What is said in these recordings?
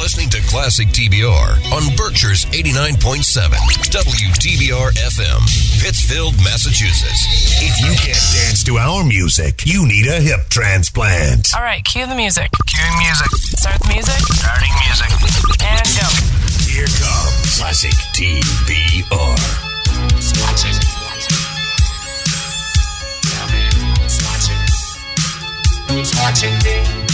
listening to Classic TBR on Berkshire's 89.7 WTBR FM, Pittsfield, Massachusetts. If you can't dance to our music, you need a hip transplant. All right, cue the music. Cueing music. Start the music. Starting music. And go. Here comes Classic TBR. Who's watching me?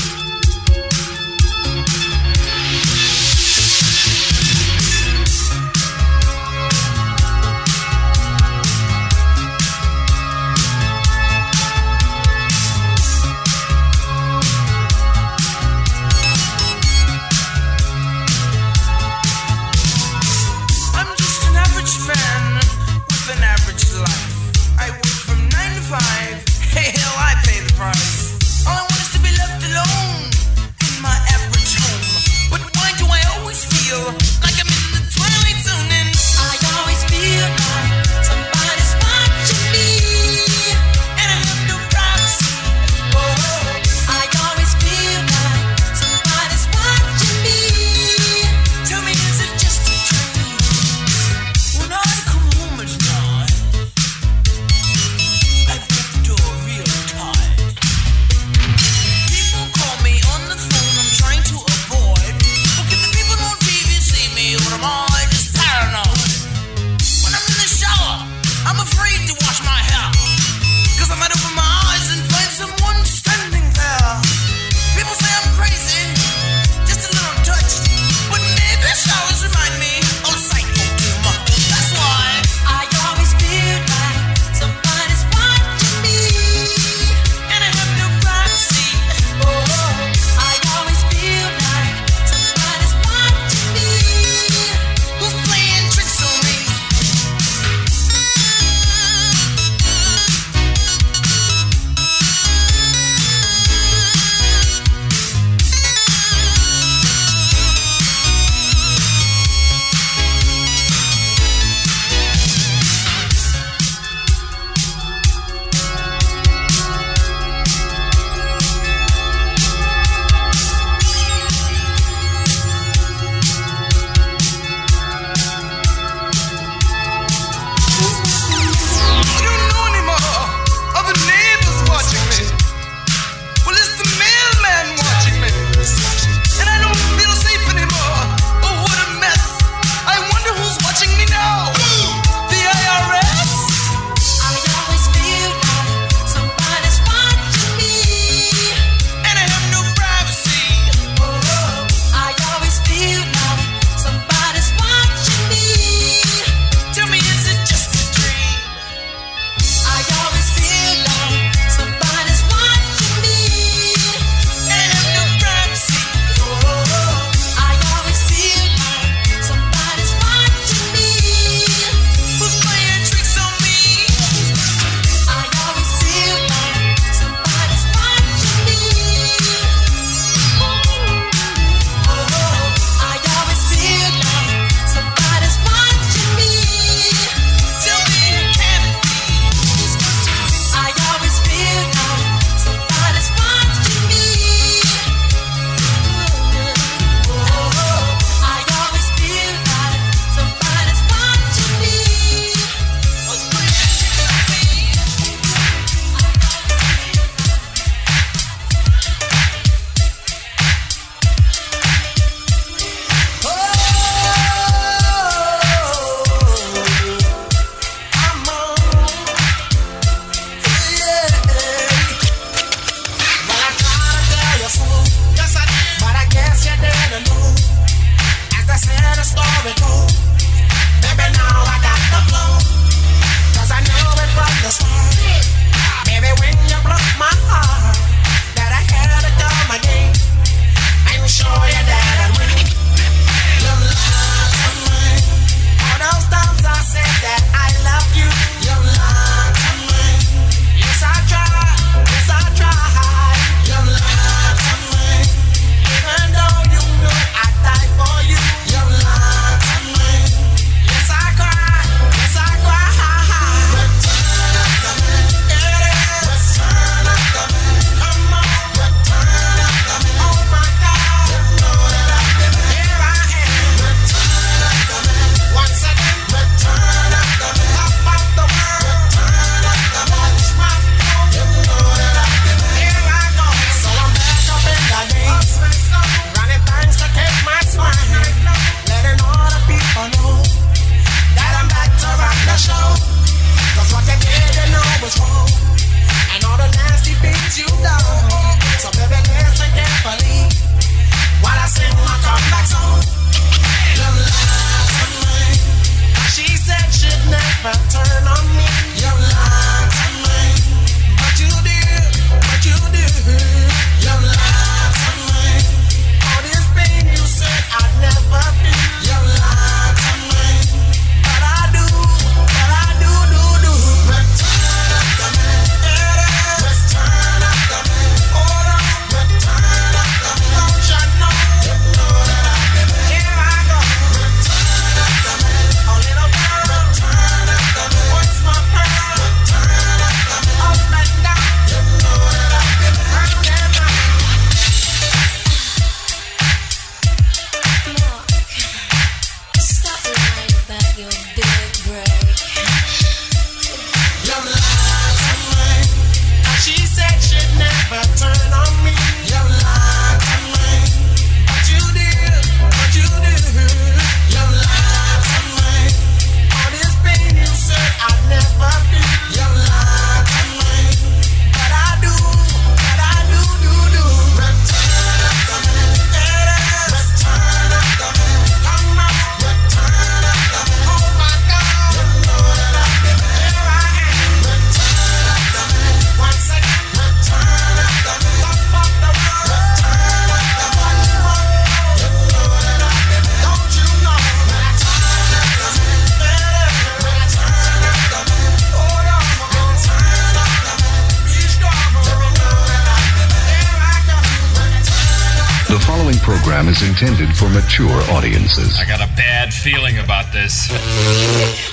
audiences. I got a bad feeling about this.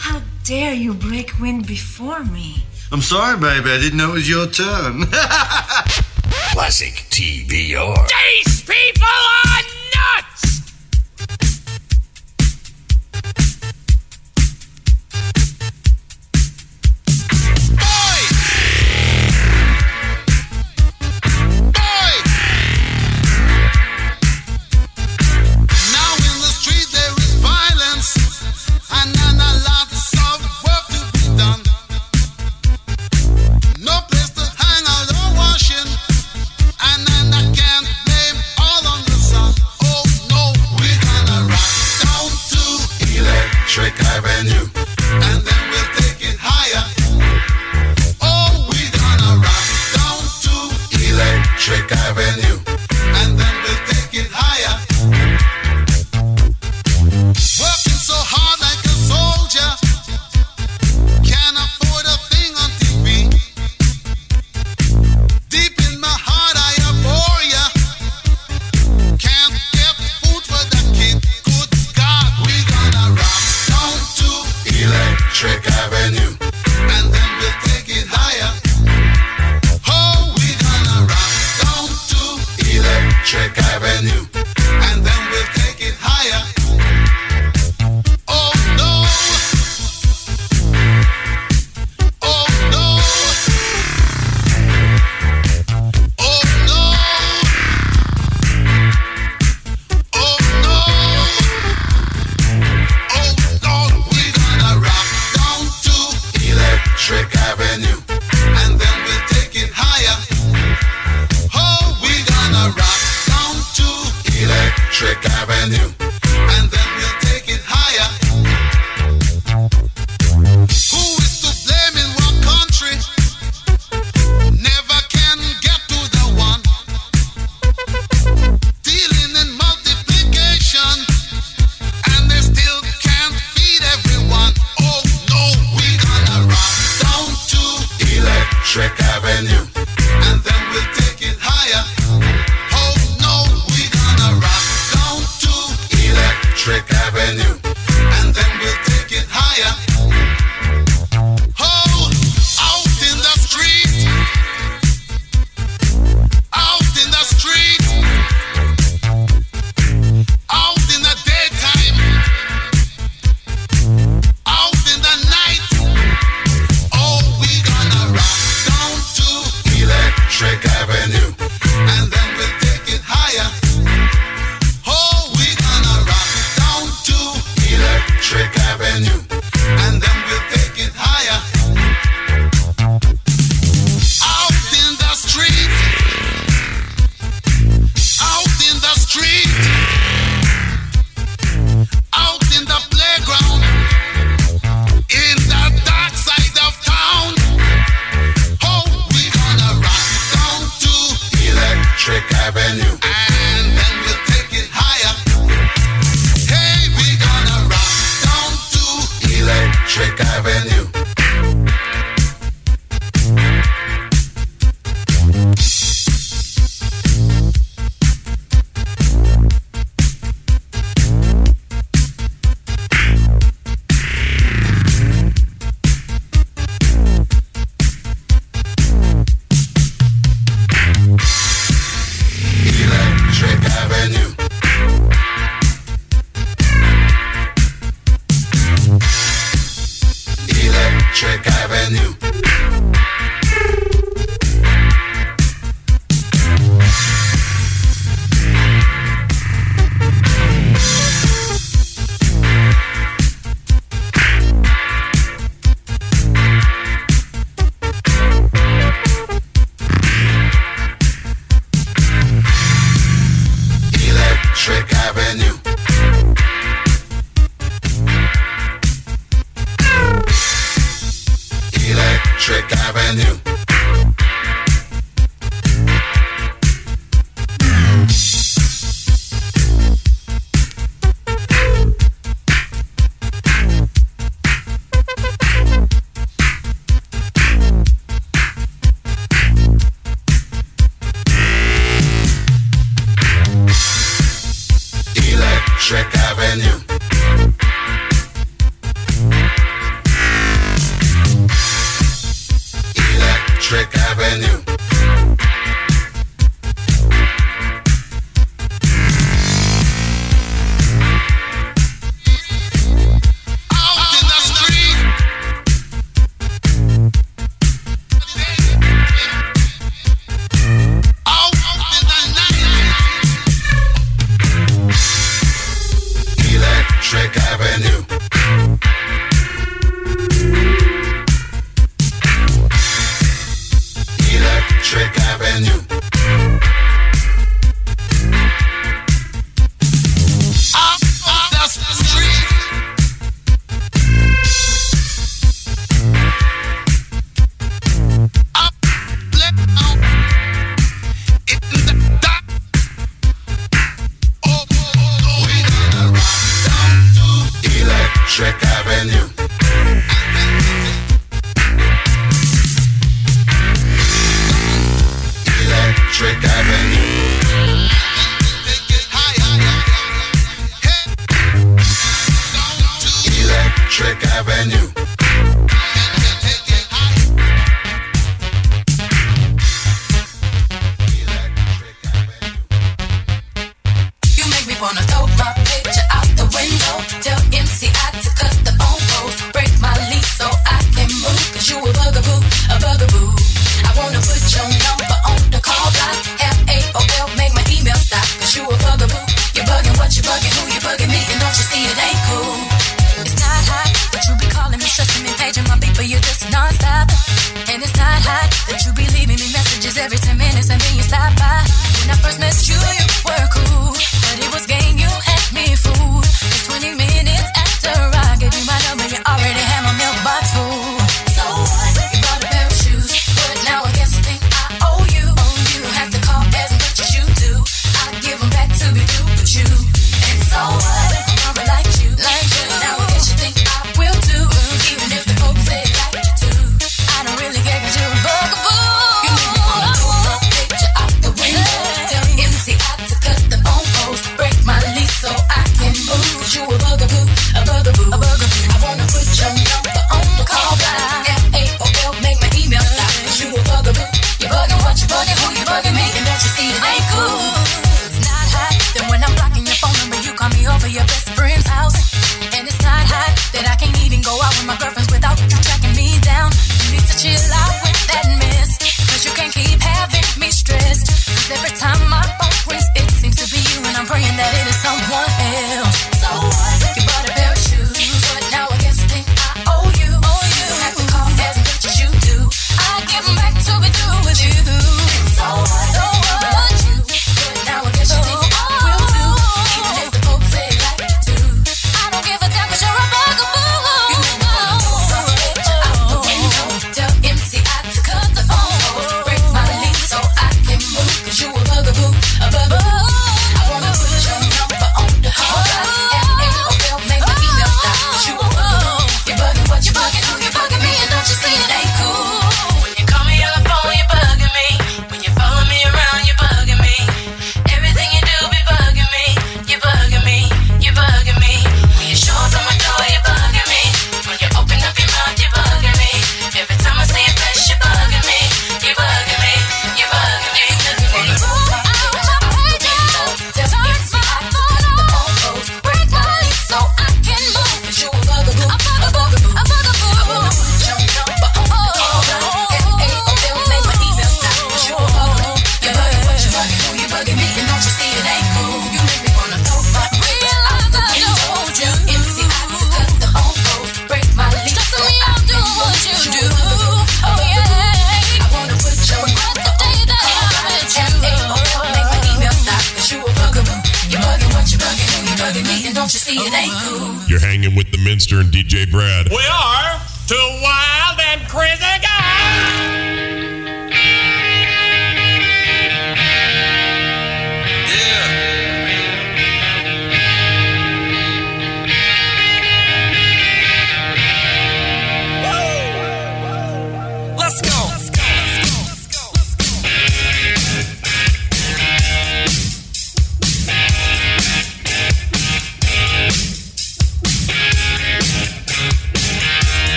How dare you break wind before me? I'm sorry, baby. I didn't know it was your turn. Classic TBR. These people are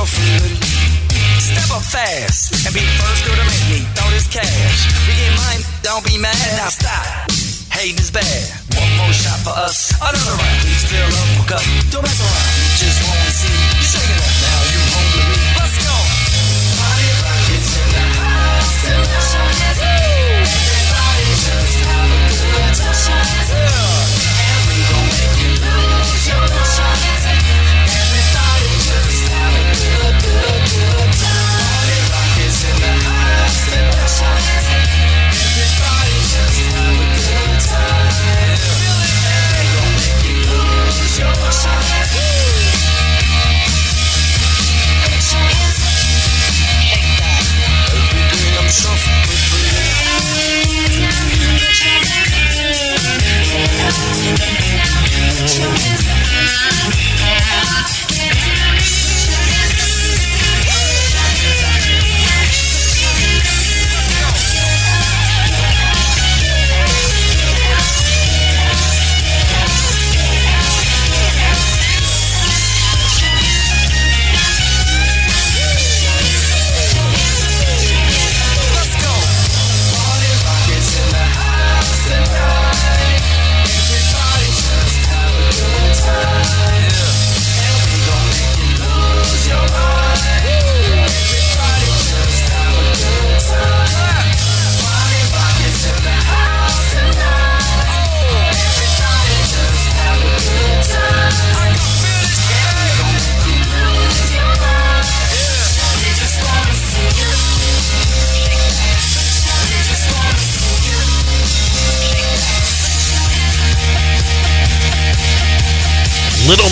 shuffling. Step up fast and be the first girl to make me throw this cash. We get mine, don't be mad, now stop. Hating is bad. One more shot for us, another round. Please fill up, hook up, don't mess around. Just wanna see you shake it up. Now you me. Party in the house. Everybody just have a good time. And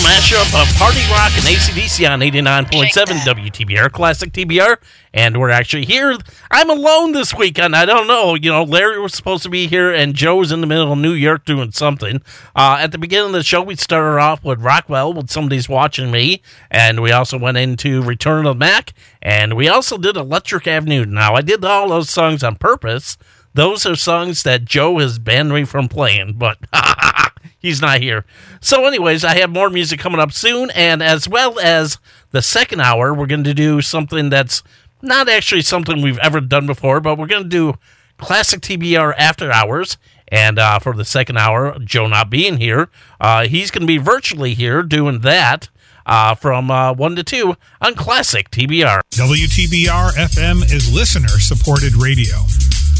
Mashup of Party Rock and ACDC on 89.7 WTBR, Classic TBR. And we're actually here. I'm alone this weekend. I don't know. You know, Larry was supposed to be here, and Joe was in the middle of New York doing something. Uh, at the beginning of the show, we started off with Rockwell with Somebody's Watching Me. And we also went into Return of the Mack. And we also did Electric Avenue. Now, I did all those songs on purpose. Those are songs that Joe has banned me from playing, but he's not here. So, anyways, I have more music coming up soon, and as well as the second hour, we're going to do something that's not actually something we've ever done before, but we're going to do classic TBR after hours. And uh, for the second hour, Joe not being here, uh, he's going to be virtually here doing that uh, from uh, 1 to 2 on classic TBR. WTBR FM is listener supported radio.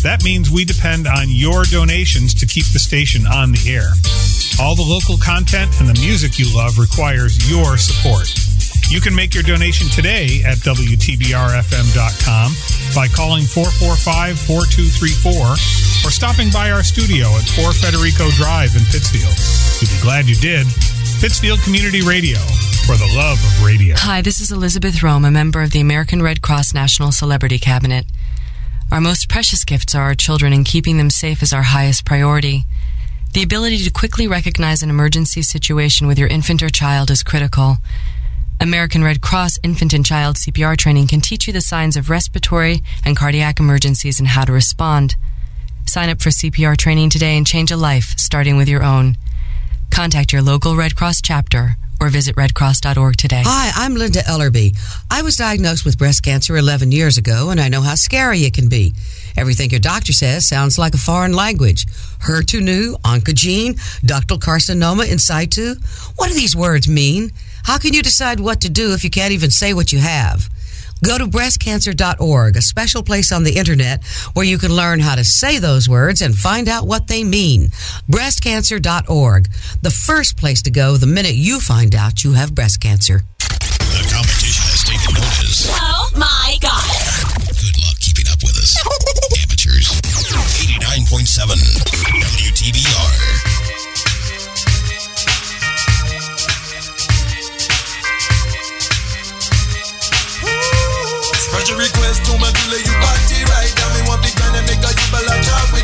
That means we depend on your donations to keep the station on the air. All the local content and the music you love requires your support. You can make your donation today at WTBRFM.com by calling 445 4234 or stopping by our studio at 4 Federico Drive in Pittsfield. You'll be glad you did. Pittsfield Community Radio for the love of radio. Hi, this is Elisabeth Röhm, a member of the American Red Cross National Celebrity Cabinet. Our most precious gifts are our children, and keeping them safe is our highest priority. The ability to quickly recognize an emergency situation with your infant or child is critical. American Red Cross Infant and Child CPR training can teach you the signs of respiratory and cardiac emergencies and how to respond. Sign up for CPR training today and change a life, starting with your own. Contact your local Red Cross chapter or visit redcross.org today. Hi, I'm Linda Ellerbee. I was diagnosed with breast cancer 11 years ago, and I know how scary it can be. Everything your doctor says sounds like a foreign language. HER2 oncogene, ductal carcinoma in situ. What do these words mean? How can you decide what to do if you can't even say what you have? Go to breastcancer.org, a special place on the internet where you can learn how to say those words and find out what they mean. Breastcancer.org, the first place to go the minute you find out you have breast cancer. The competition has taken notice. Oh my God. Good luck keeping up with us. Amateurs. 89.7 WTBR. request to my dealer, you party right now. Me want big man and make a jibble a job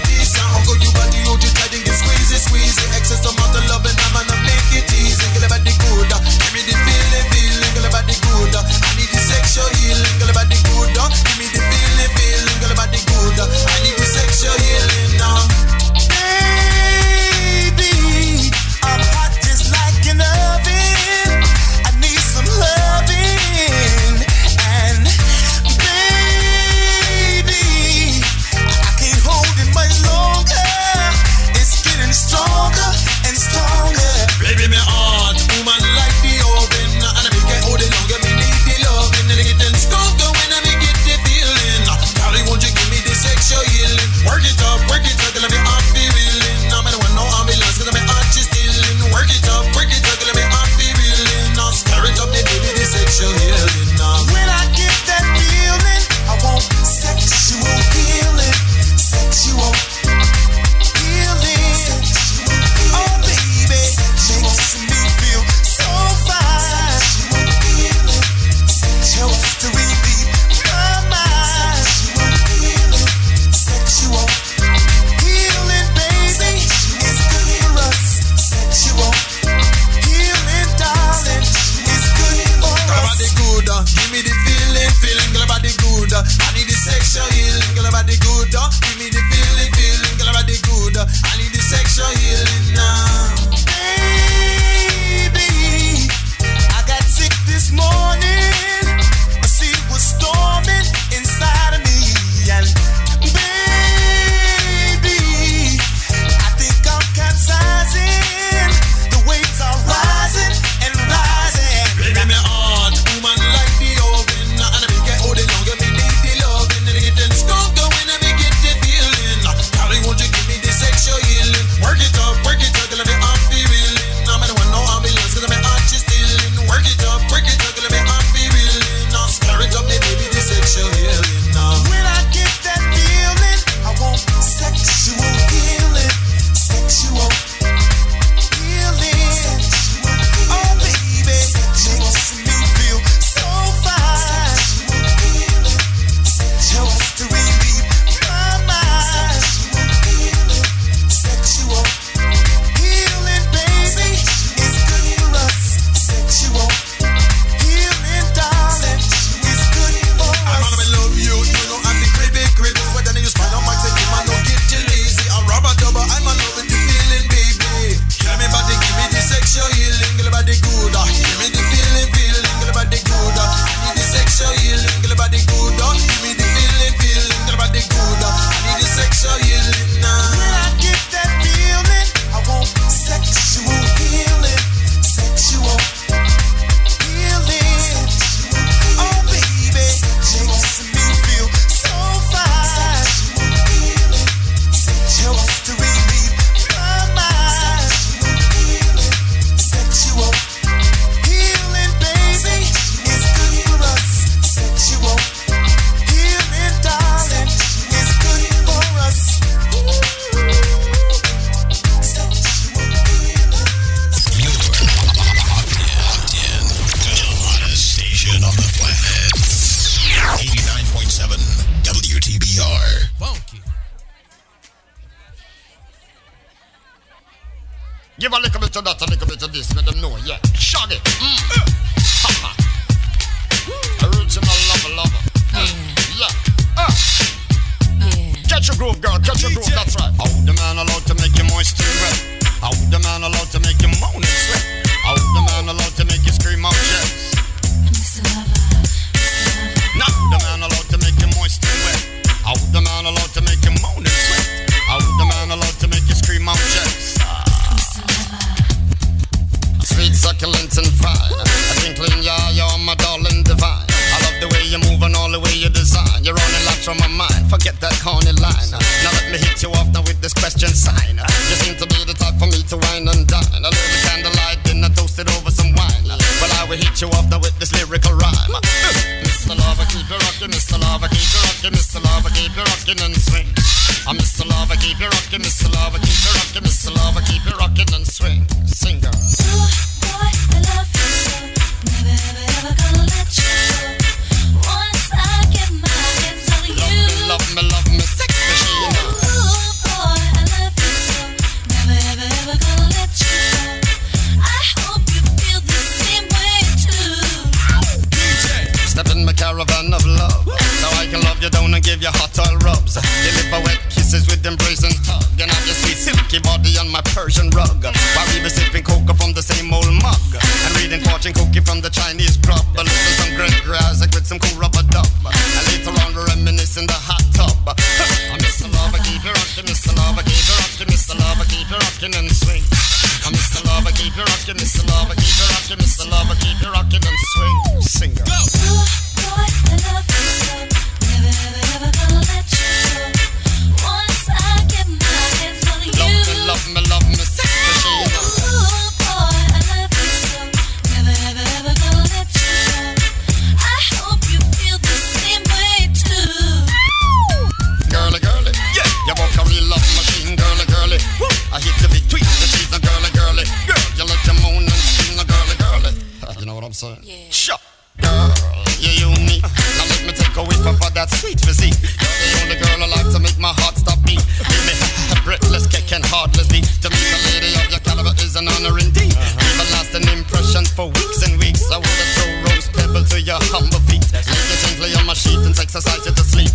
To meet a lady of your caliber is an honor indeed. Leave a lasting impression for weeks and weeks. I wanna throw rose pebble to your humble feet. Lay you gently on my sheet and exercise you to sleep.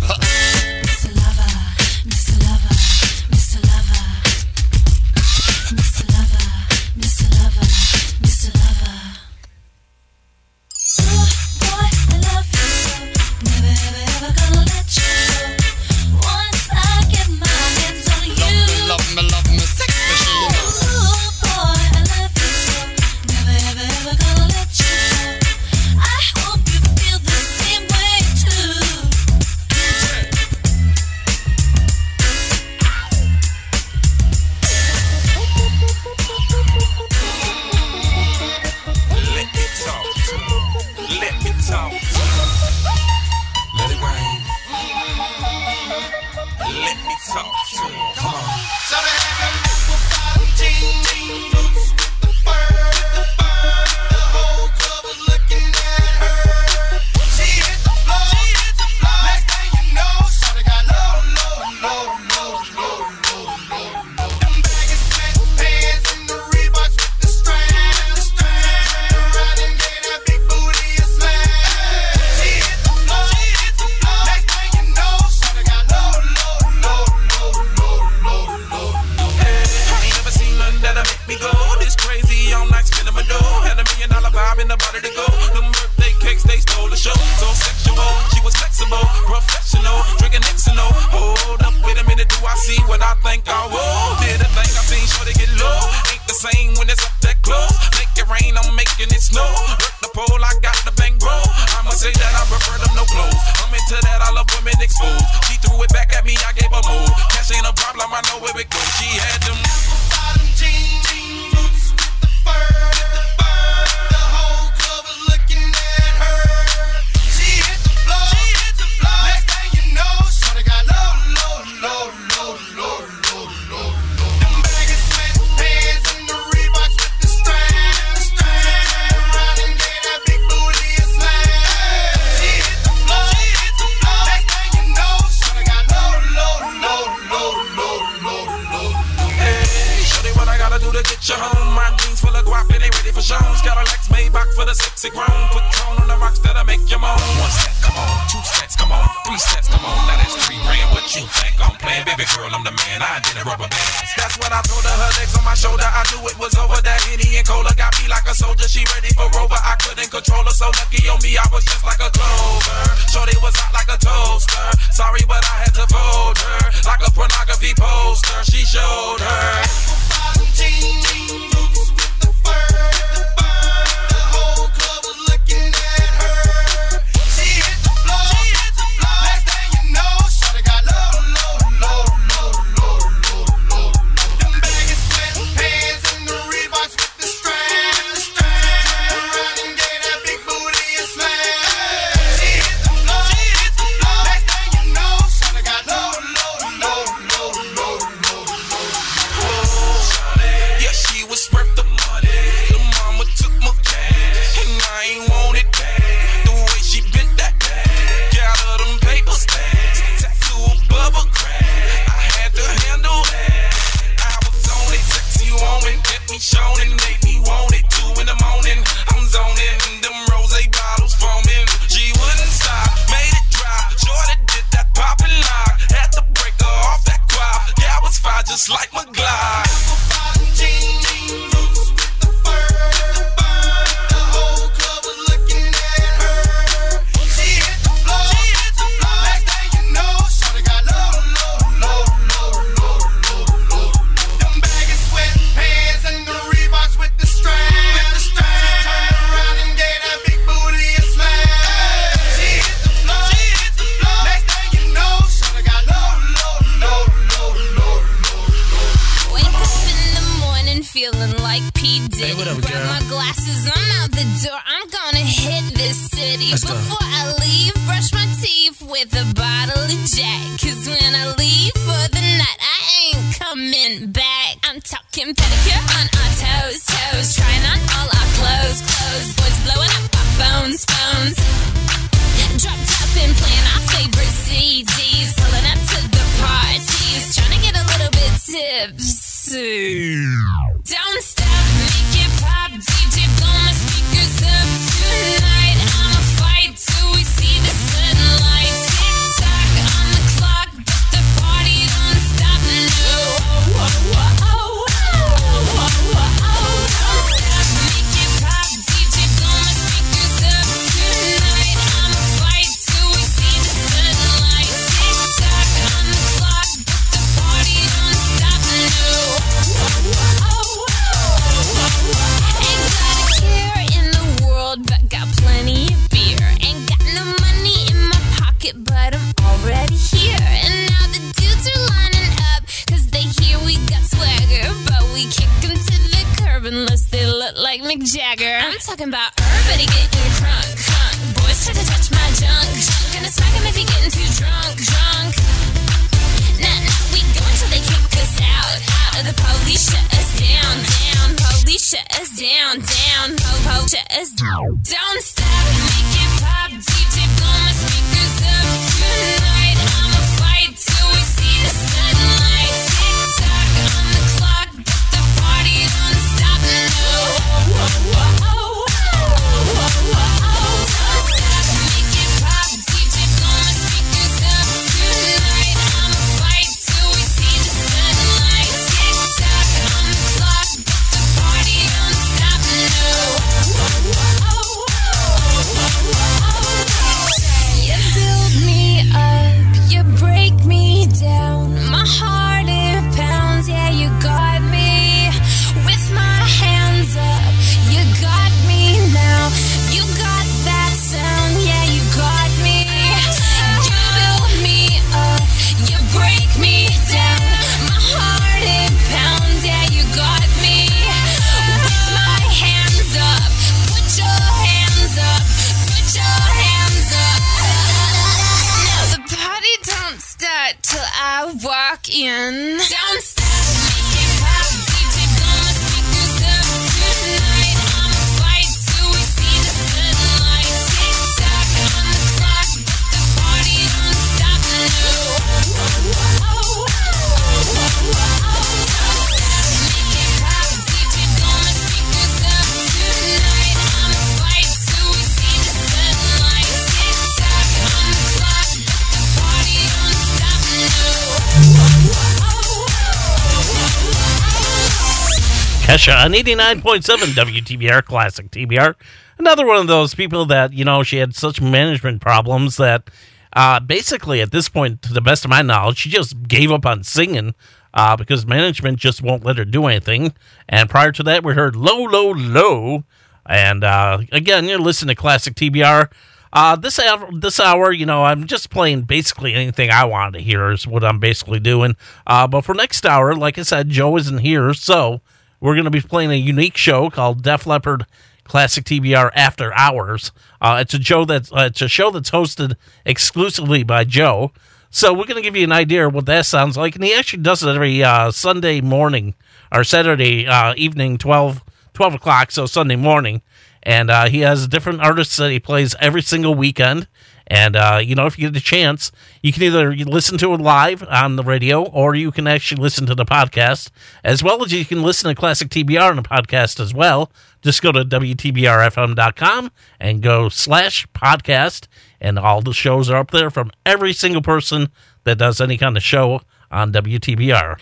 Kesha on 89.7 WTBR Classic TBR. Another one of those people that, you know, she had such management problems that uh, basically at this point, to the best of my knowledge, she just gave up on singing uh, because management just won't let her do anything. And prior to that, we heard Low, Low, Low. And uh, again, you listen to Classic TBR. Uh, this hour, this hour, you know, I'm just playing basically anything I wanted to hear is what I'm basically doing. Uh, but for next hour, like I said, Joe isn't here, so we're going to be playing a unique show called Def Leppard Classic TBR After Hours. Uh, it's a show that's uh, it's a show that's hosted exclusively by Joe. So we're going to give you an idea of what that sounds like, and he actually does it every uh, Sunday morning or Saturday uh, evening, 12, 12 o'clock, so Sunday morning. And uh, he has different artists that he plays every single weekend and, uh, you know, if you get a chance, you can either listen to it live on the radio or you can actually listen to the podcast, as well as you can listen to Classic TBR on the podcast as well. Just go to WTBRFM.com and go slash podcast, and all the shows are up there from every single person that does any kind of show on WTBR.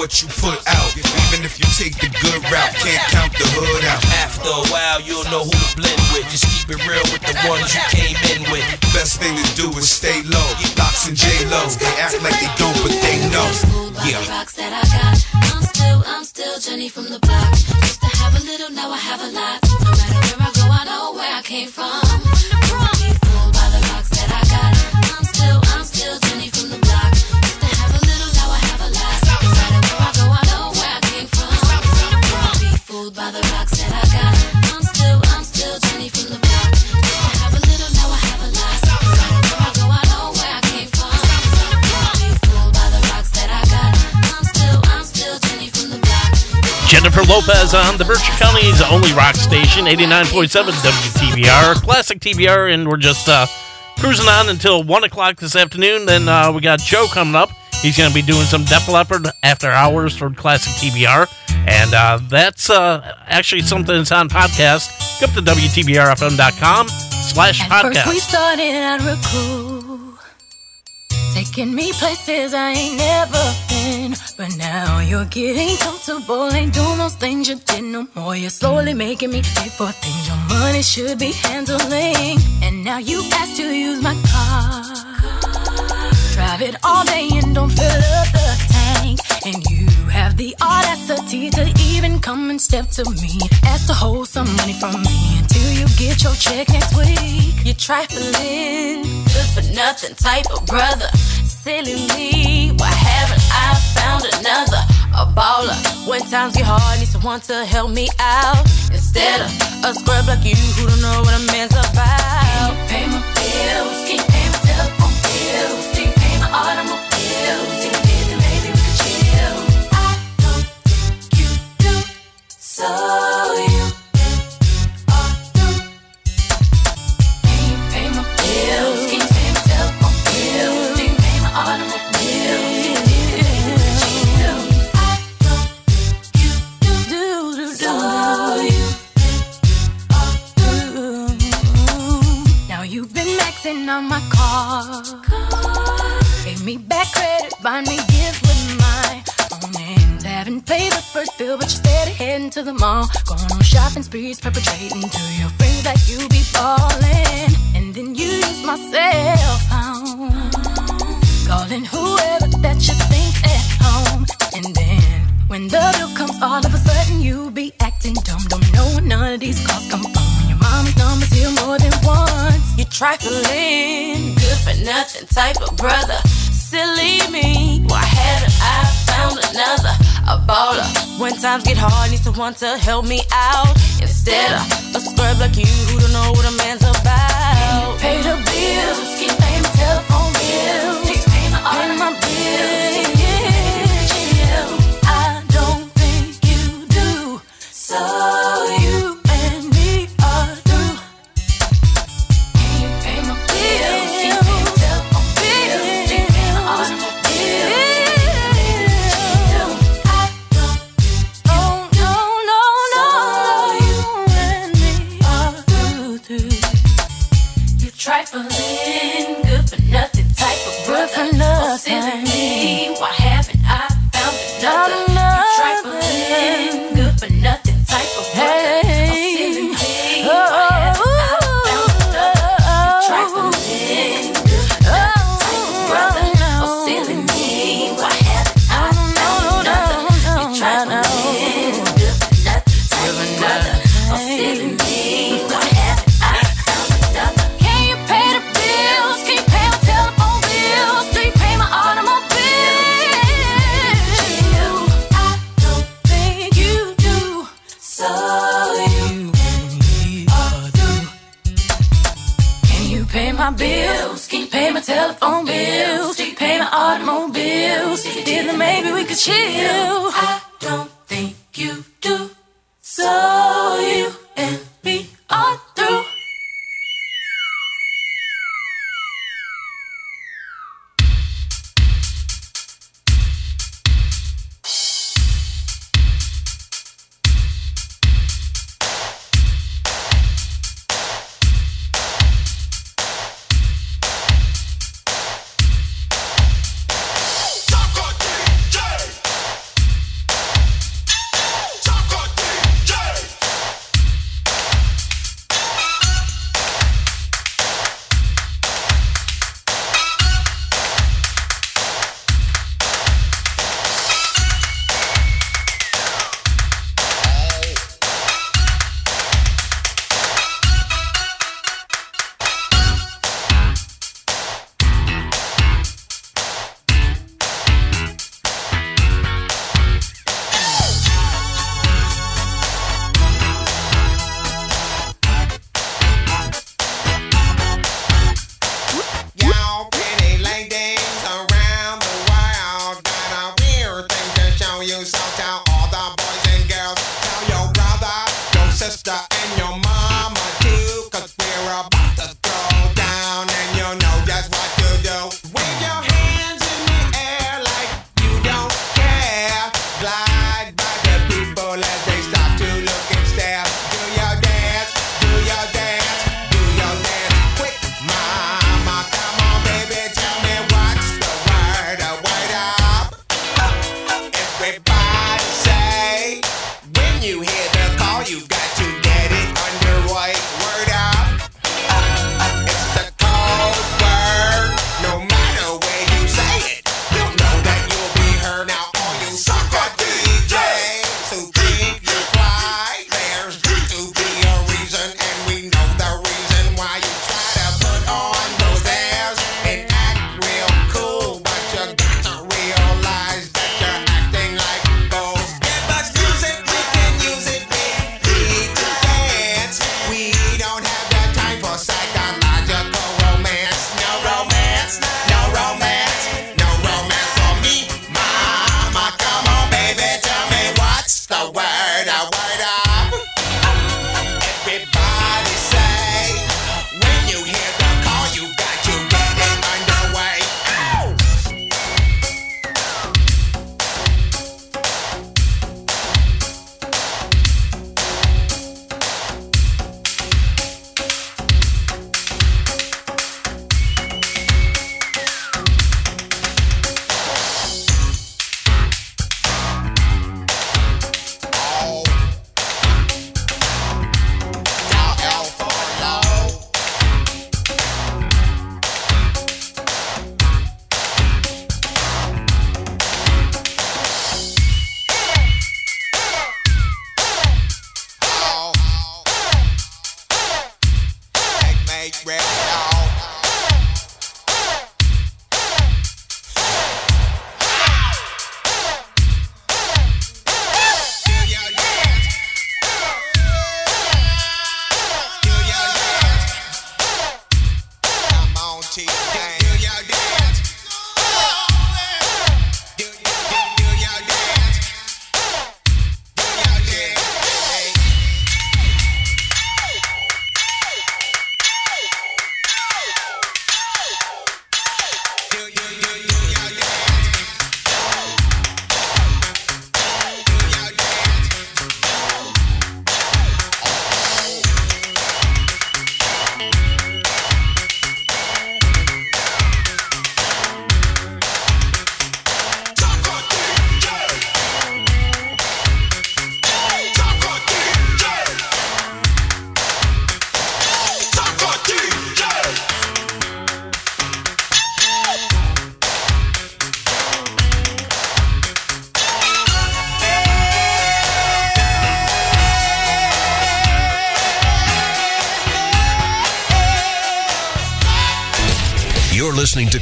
What you put out. Even if you take the good route, can't count the hood out. After a while, you'll know who to blend with. Just keep it real with the ones you came in with. Best thing to do is stay low. LOX and J-Lo, they act like they Lopez on the Berkshire County's only rock station, 89.7 WTBR, classic TBR, and we're just uh, cruising on until 1 o'clock this afternoon. Then uh, we got Joe coming up. He's going to be doing some Def Leppard after hours for classic TBR. And uh, that's uh, actually something that's on podcast. Go up to WTBRFM.com slash first we podcast. started out real cool, taking me places I ain't never been. But now you're getting comfortable, ain't doing those things you did no more. You're slowly making me pay for things your money should be handling. And now you ask to use my car. Drive it all day and don't fill up the tank. And you have the audacity to even come and step to me. Ask to hold some money from me until you get your check next week. You're trifling, good for nothing type of brother. Silly me, why haven't I found another? A baller. When times get hard, need someone to help me out. Instead of a scrub like you who don't know what a man's about. Pay my bills, keep paying my telephone bills, keep paying my automobiles. Keep busy, maybe we could chill. I don't think you do, so on my car. Gave me back credit, buy me gifts with my own hands. Haven't paid the first bill, but you're steady heading to the mall. Going on shopping sprees, perpetrating to your friends that you be falling. And then you use my cell phone. Calling whoever that you think at home. And then when the bill comes, all of a sudden you be acting dumb. Don't know none of these calls come from. Your mama's number's here more than once. You're trifling, good for nothing type of brother. Silly me, why haven't I found another? A baller. When times get hard, need someone to help me out. Instead of a scrub like you who don't know what a man's about. Pay the bills, keep paying my telephone bills, keep paying my, paying my bills. Yeah. I don't think you do, so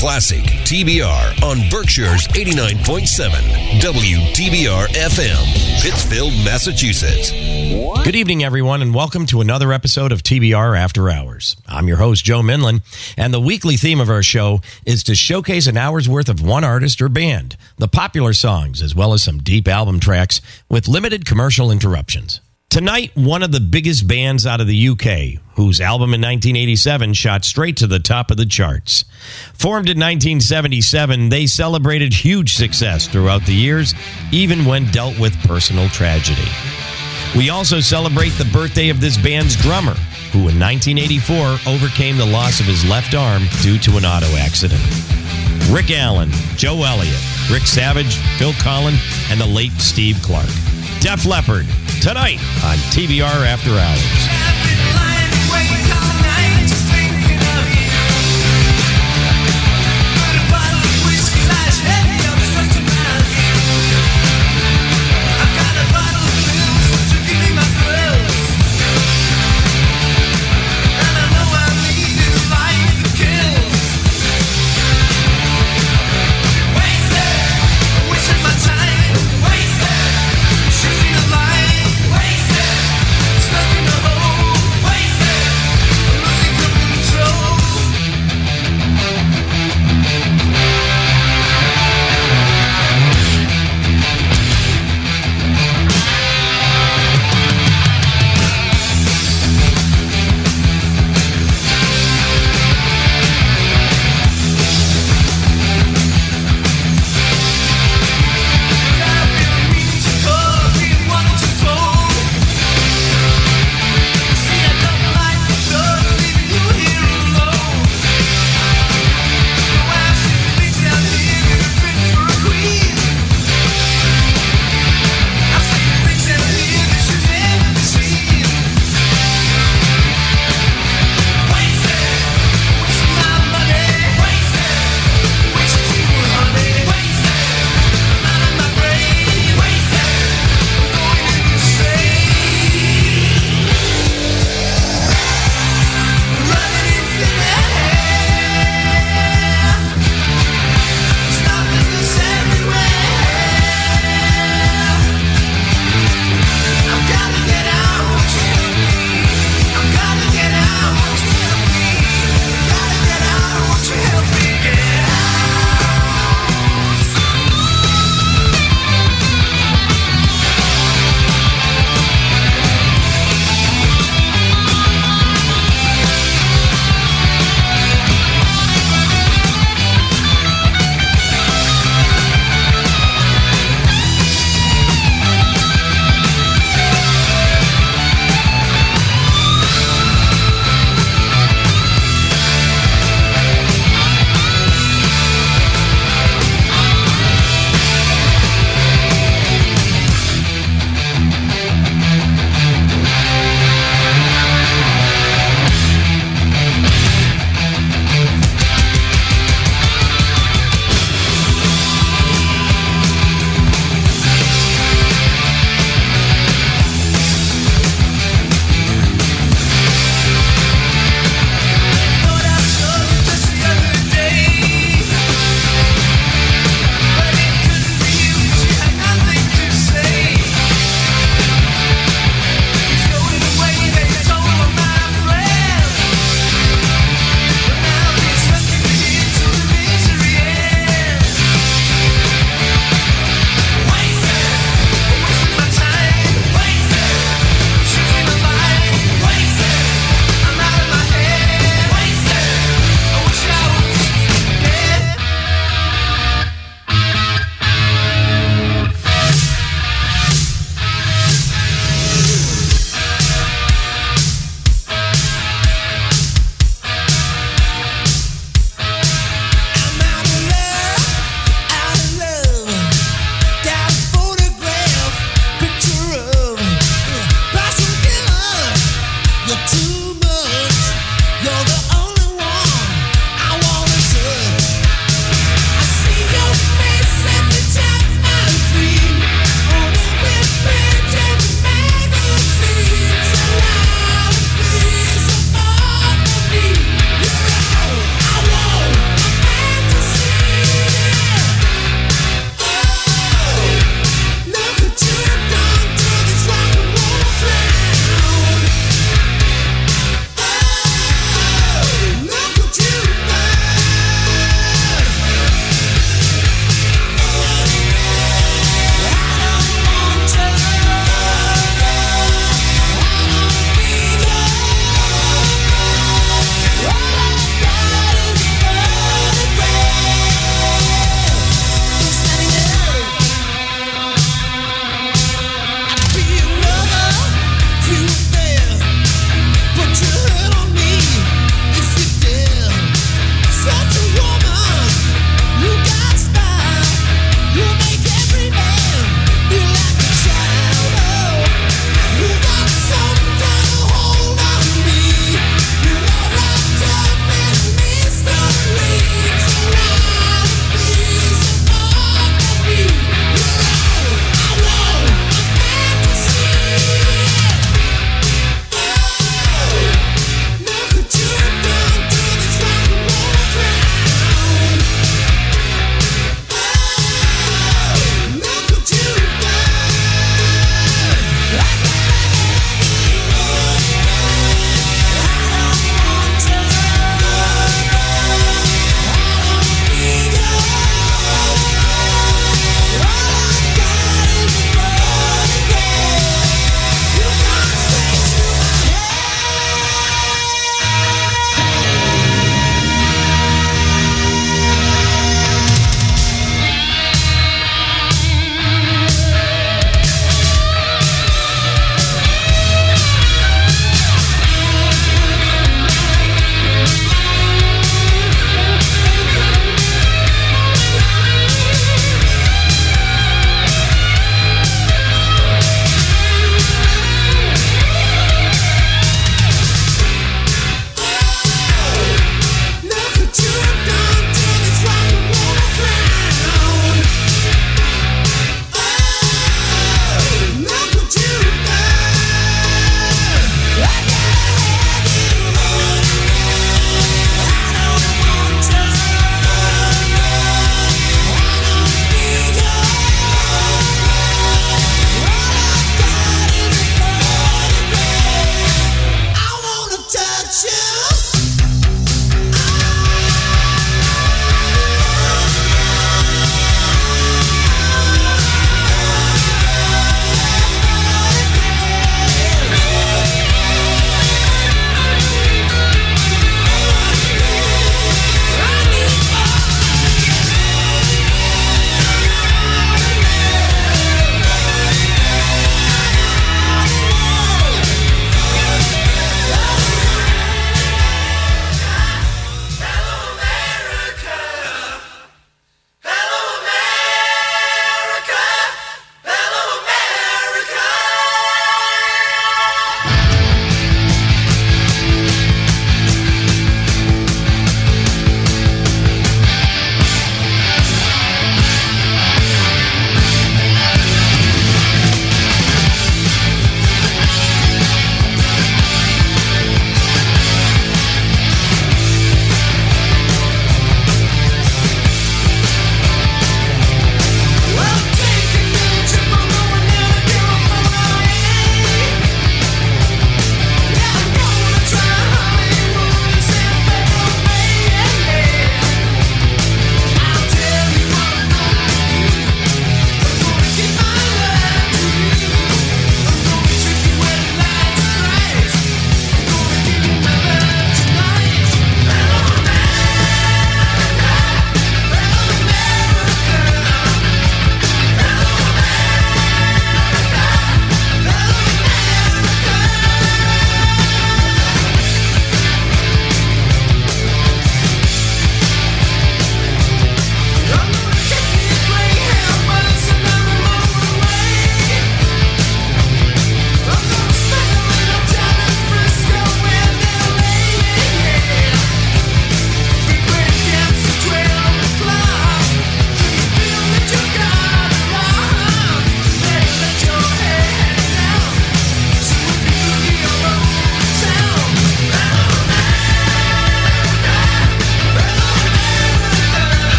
Classic TBR on Berkshire's 89.7 WTBR FM, Pittsfield, Massachusetts. Good evening, everyone, and welcome to another episode of TBR After Hours. I'm your host, Joe Minlin, and the weekly theme of our show is to showcase an hour's worth of one artist or band, the popular songs, as well as some deep album tracks with limited commercial interruptions. Tonight, one of the biggest bands out of the UK, whose album in 1987 shot straight to the top of the charts. Formed in 1977, they celebrated huge success throughout the years, even when dealt with personal tragedy. We also celebrate the birthday of this band's drummer, who in 1984 overcame the loss of his left arm due to an auto accident. Rick Allen, Joe Elliott, Rick Savage, Phil Collen, and the late Steve Clark. Def Leppard, tonight on TBR After Hours.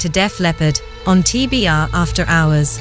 To Def Leppard on TBR After Hours.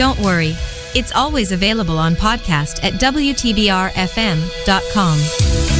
Don't worry, it's always available on podcast at WTBRFM.com.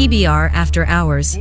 TBR After Hours.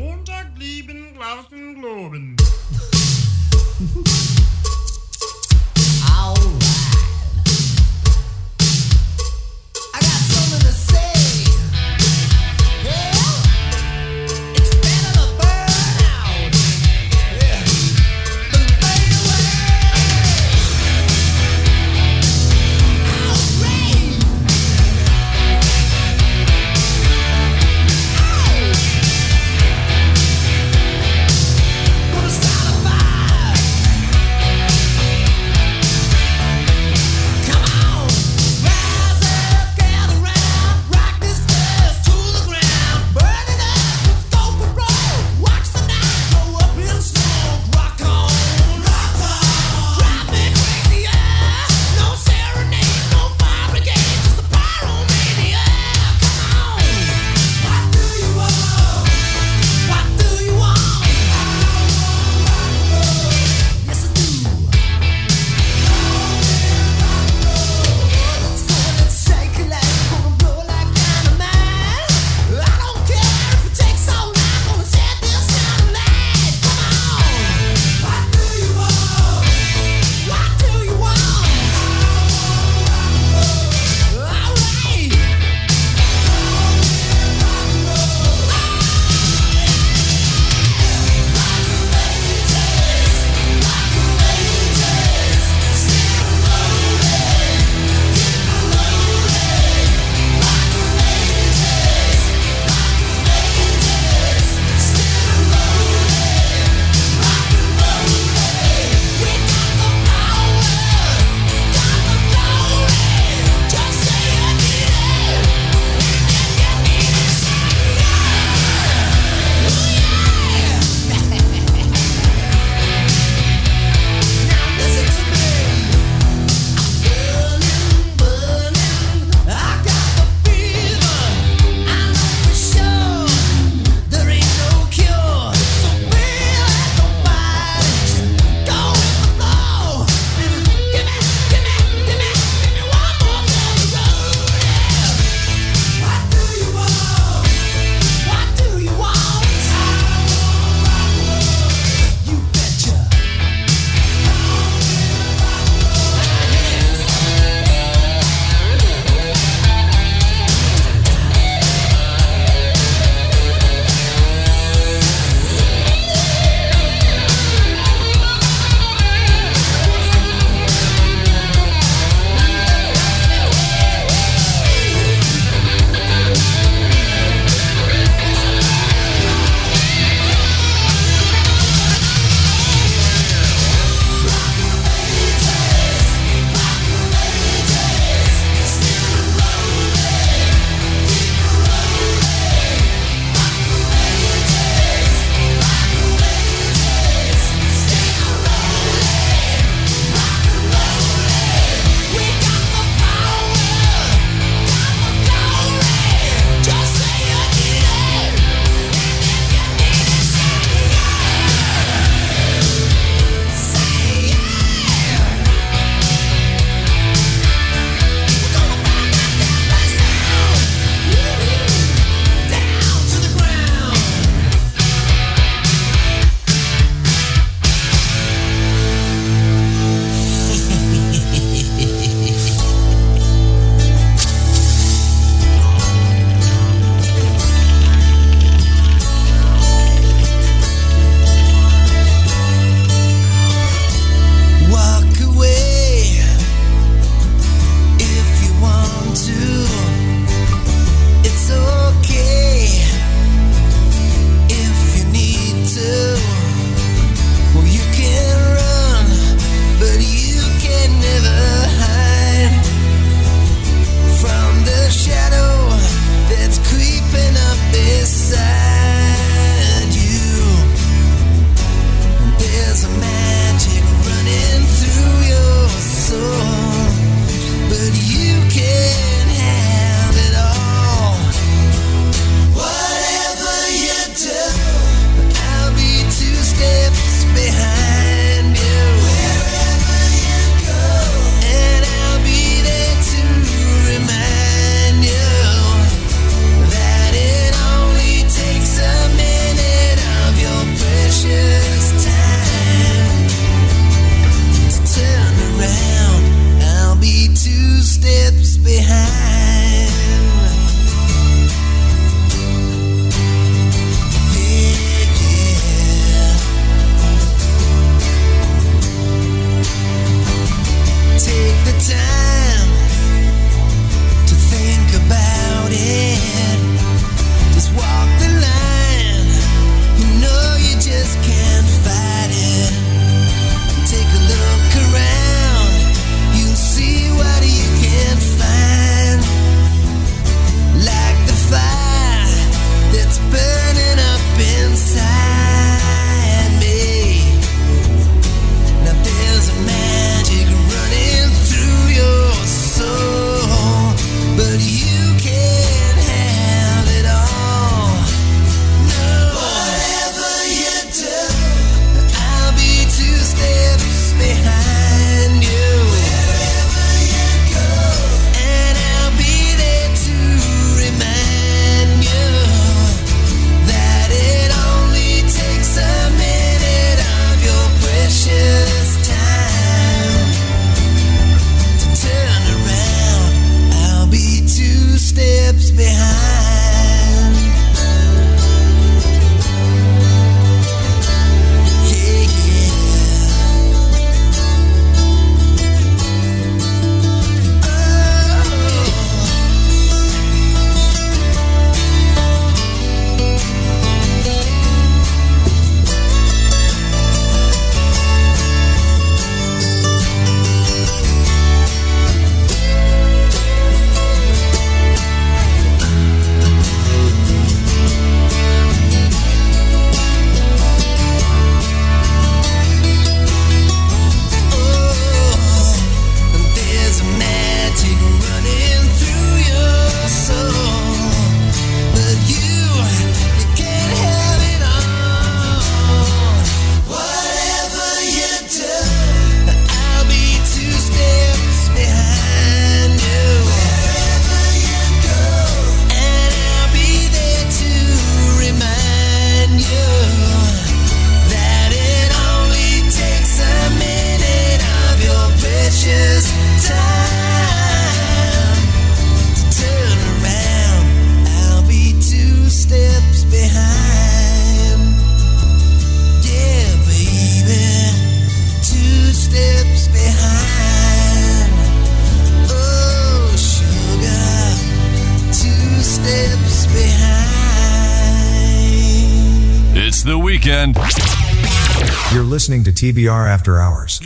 TBR After Hours.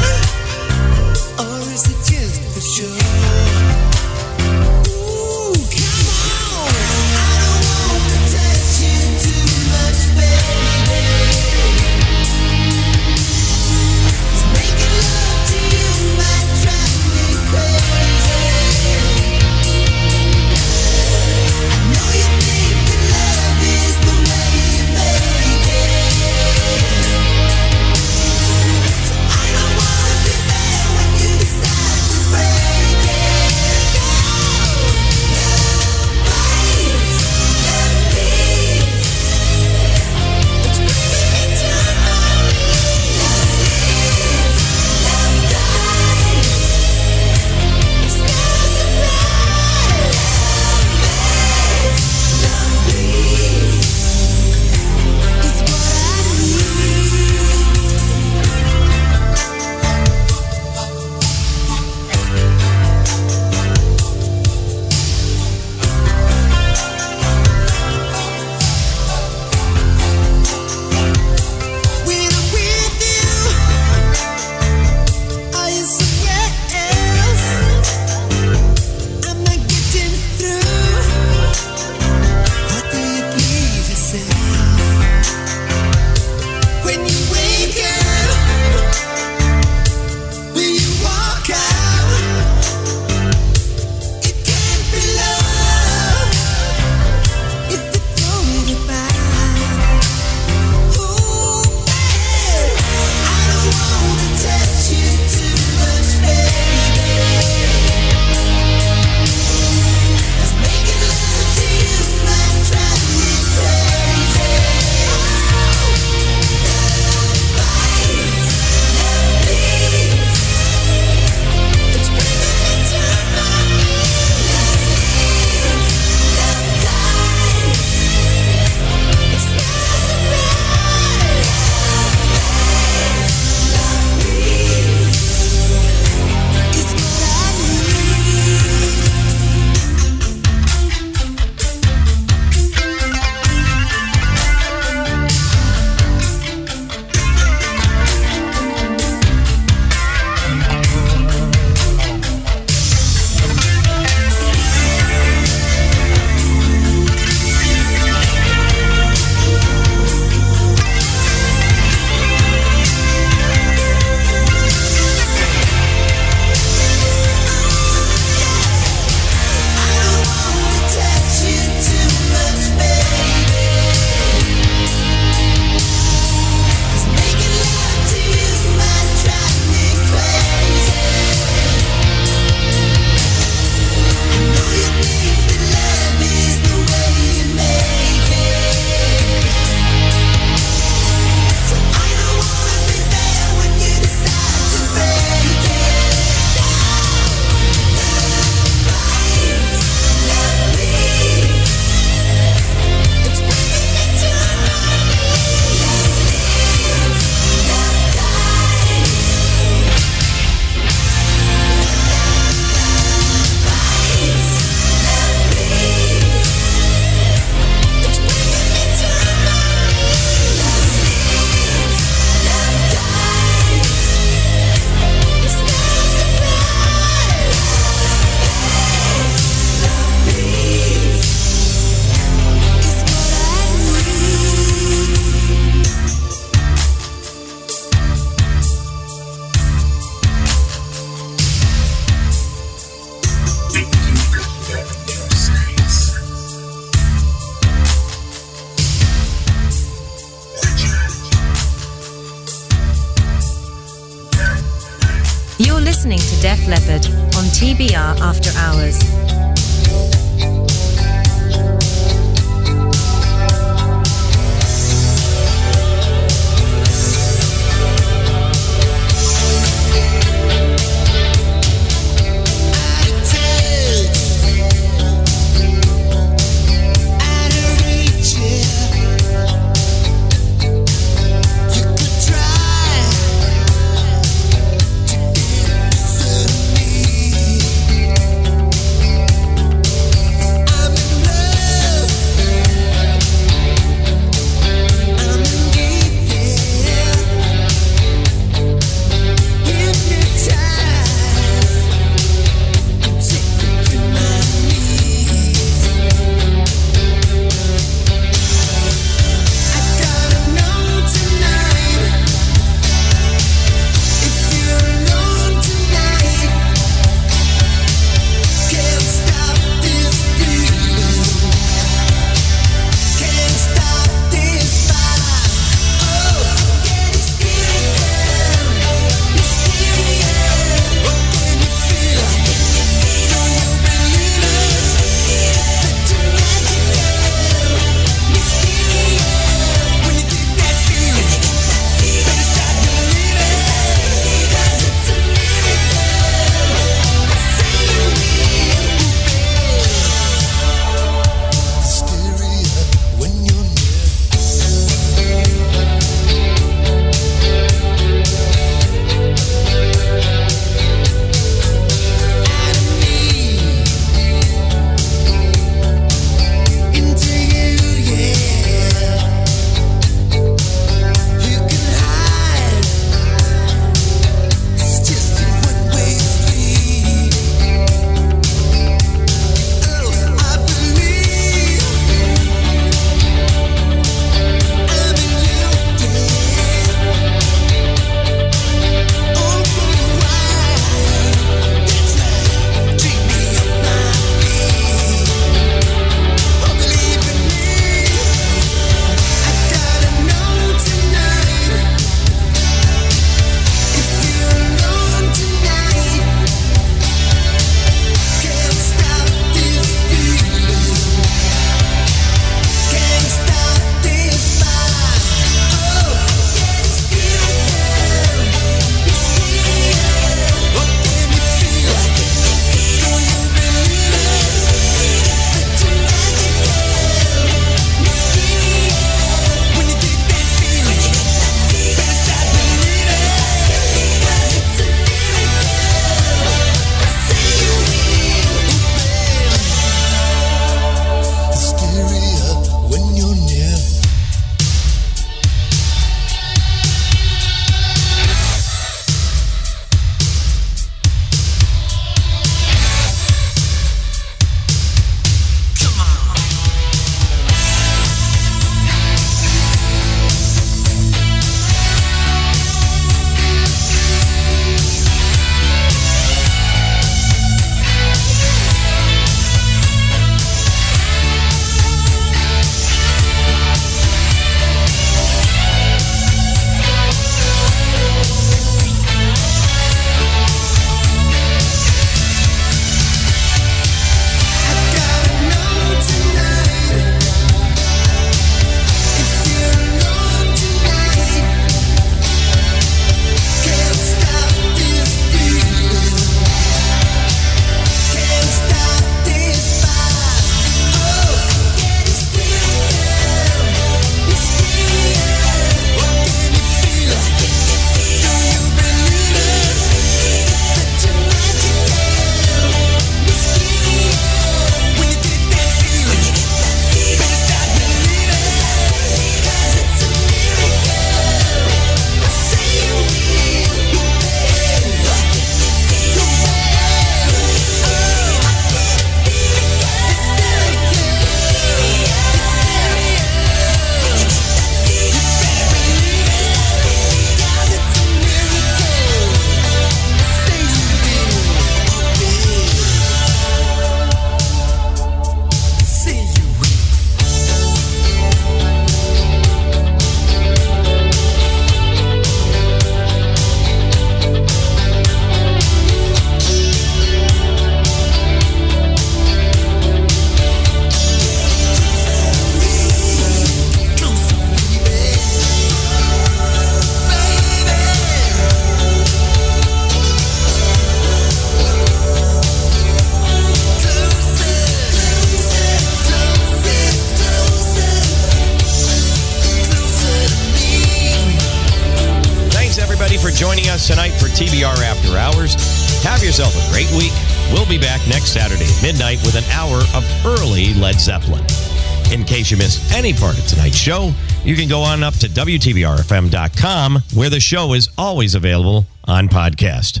Any part of tonight's show, you can go on up to WTBRFM.com where the show is always available on podcast.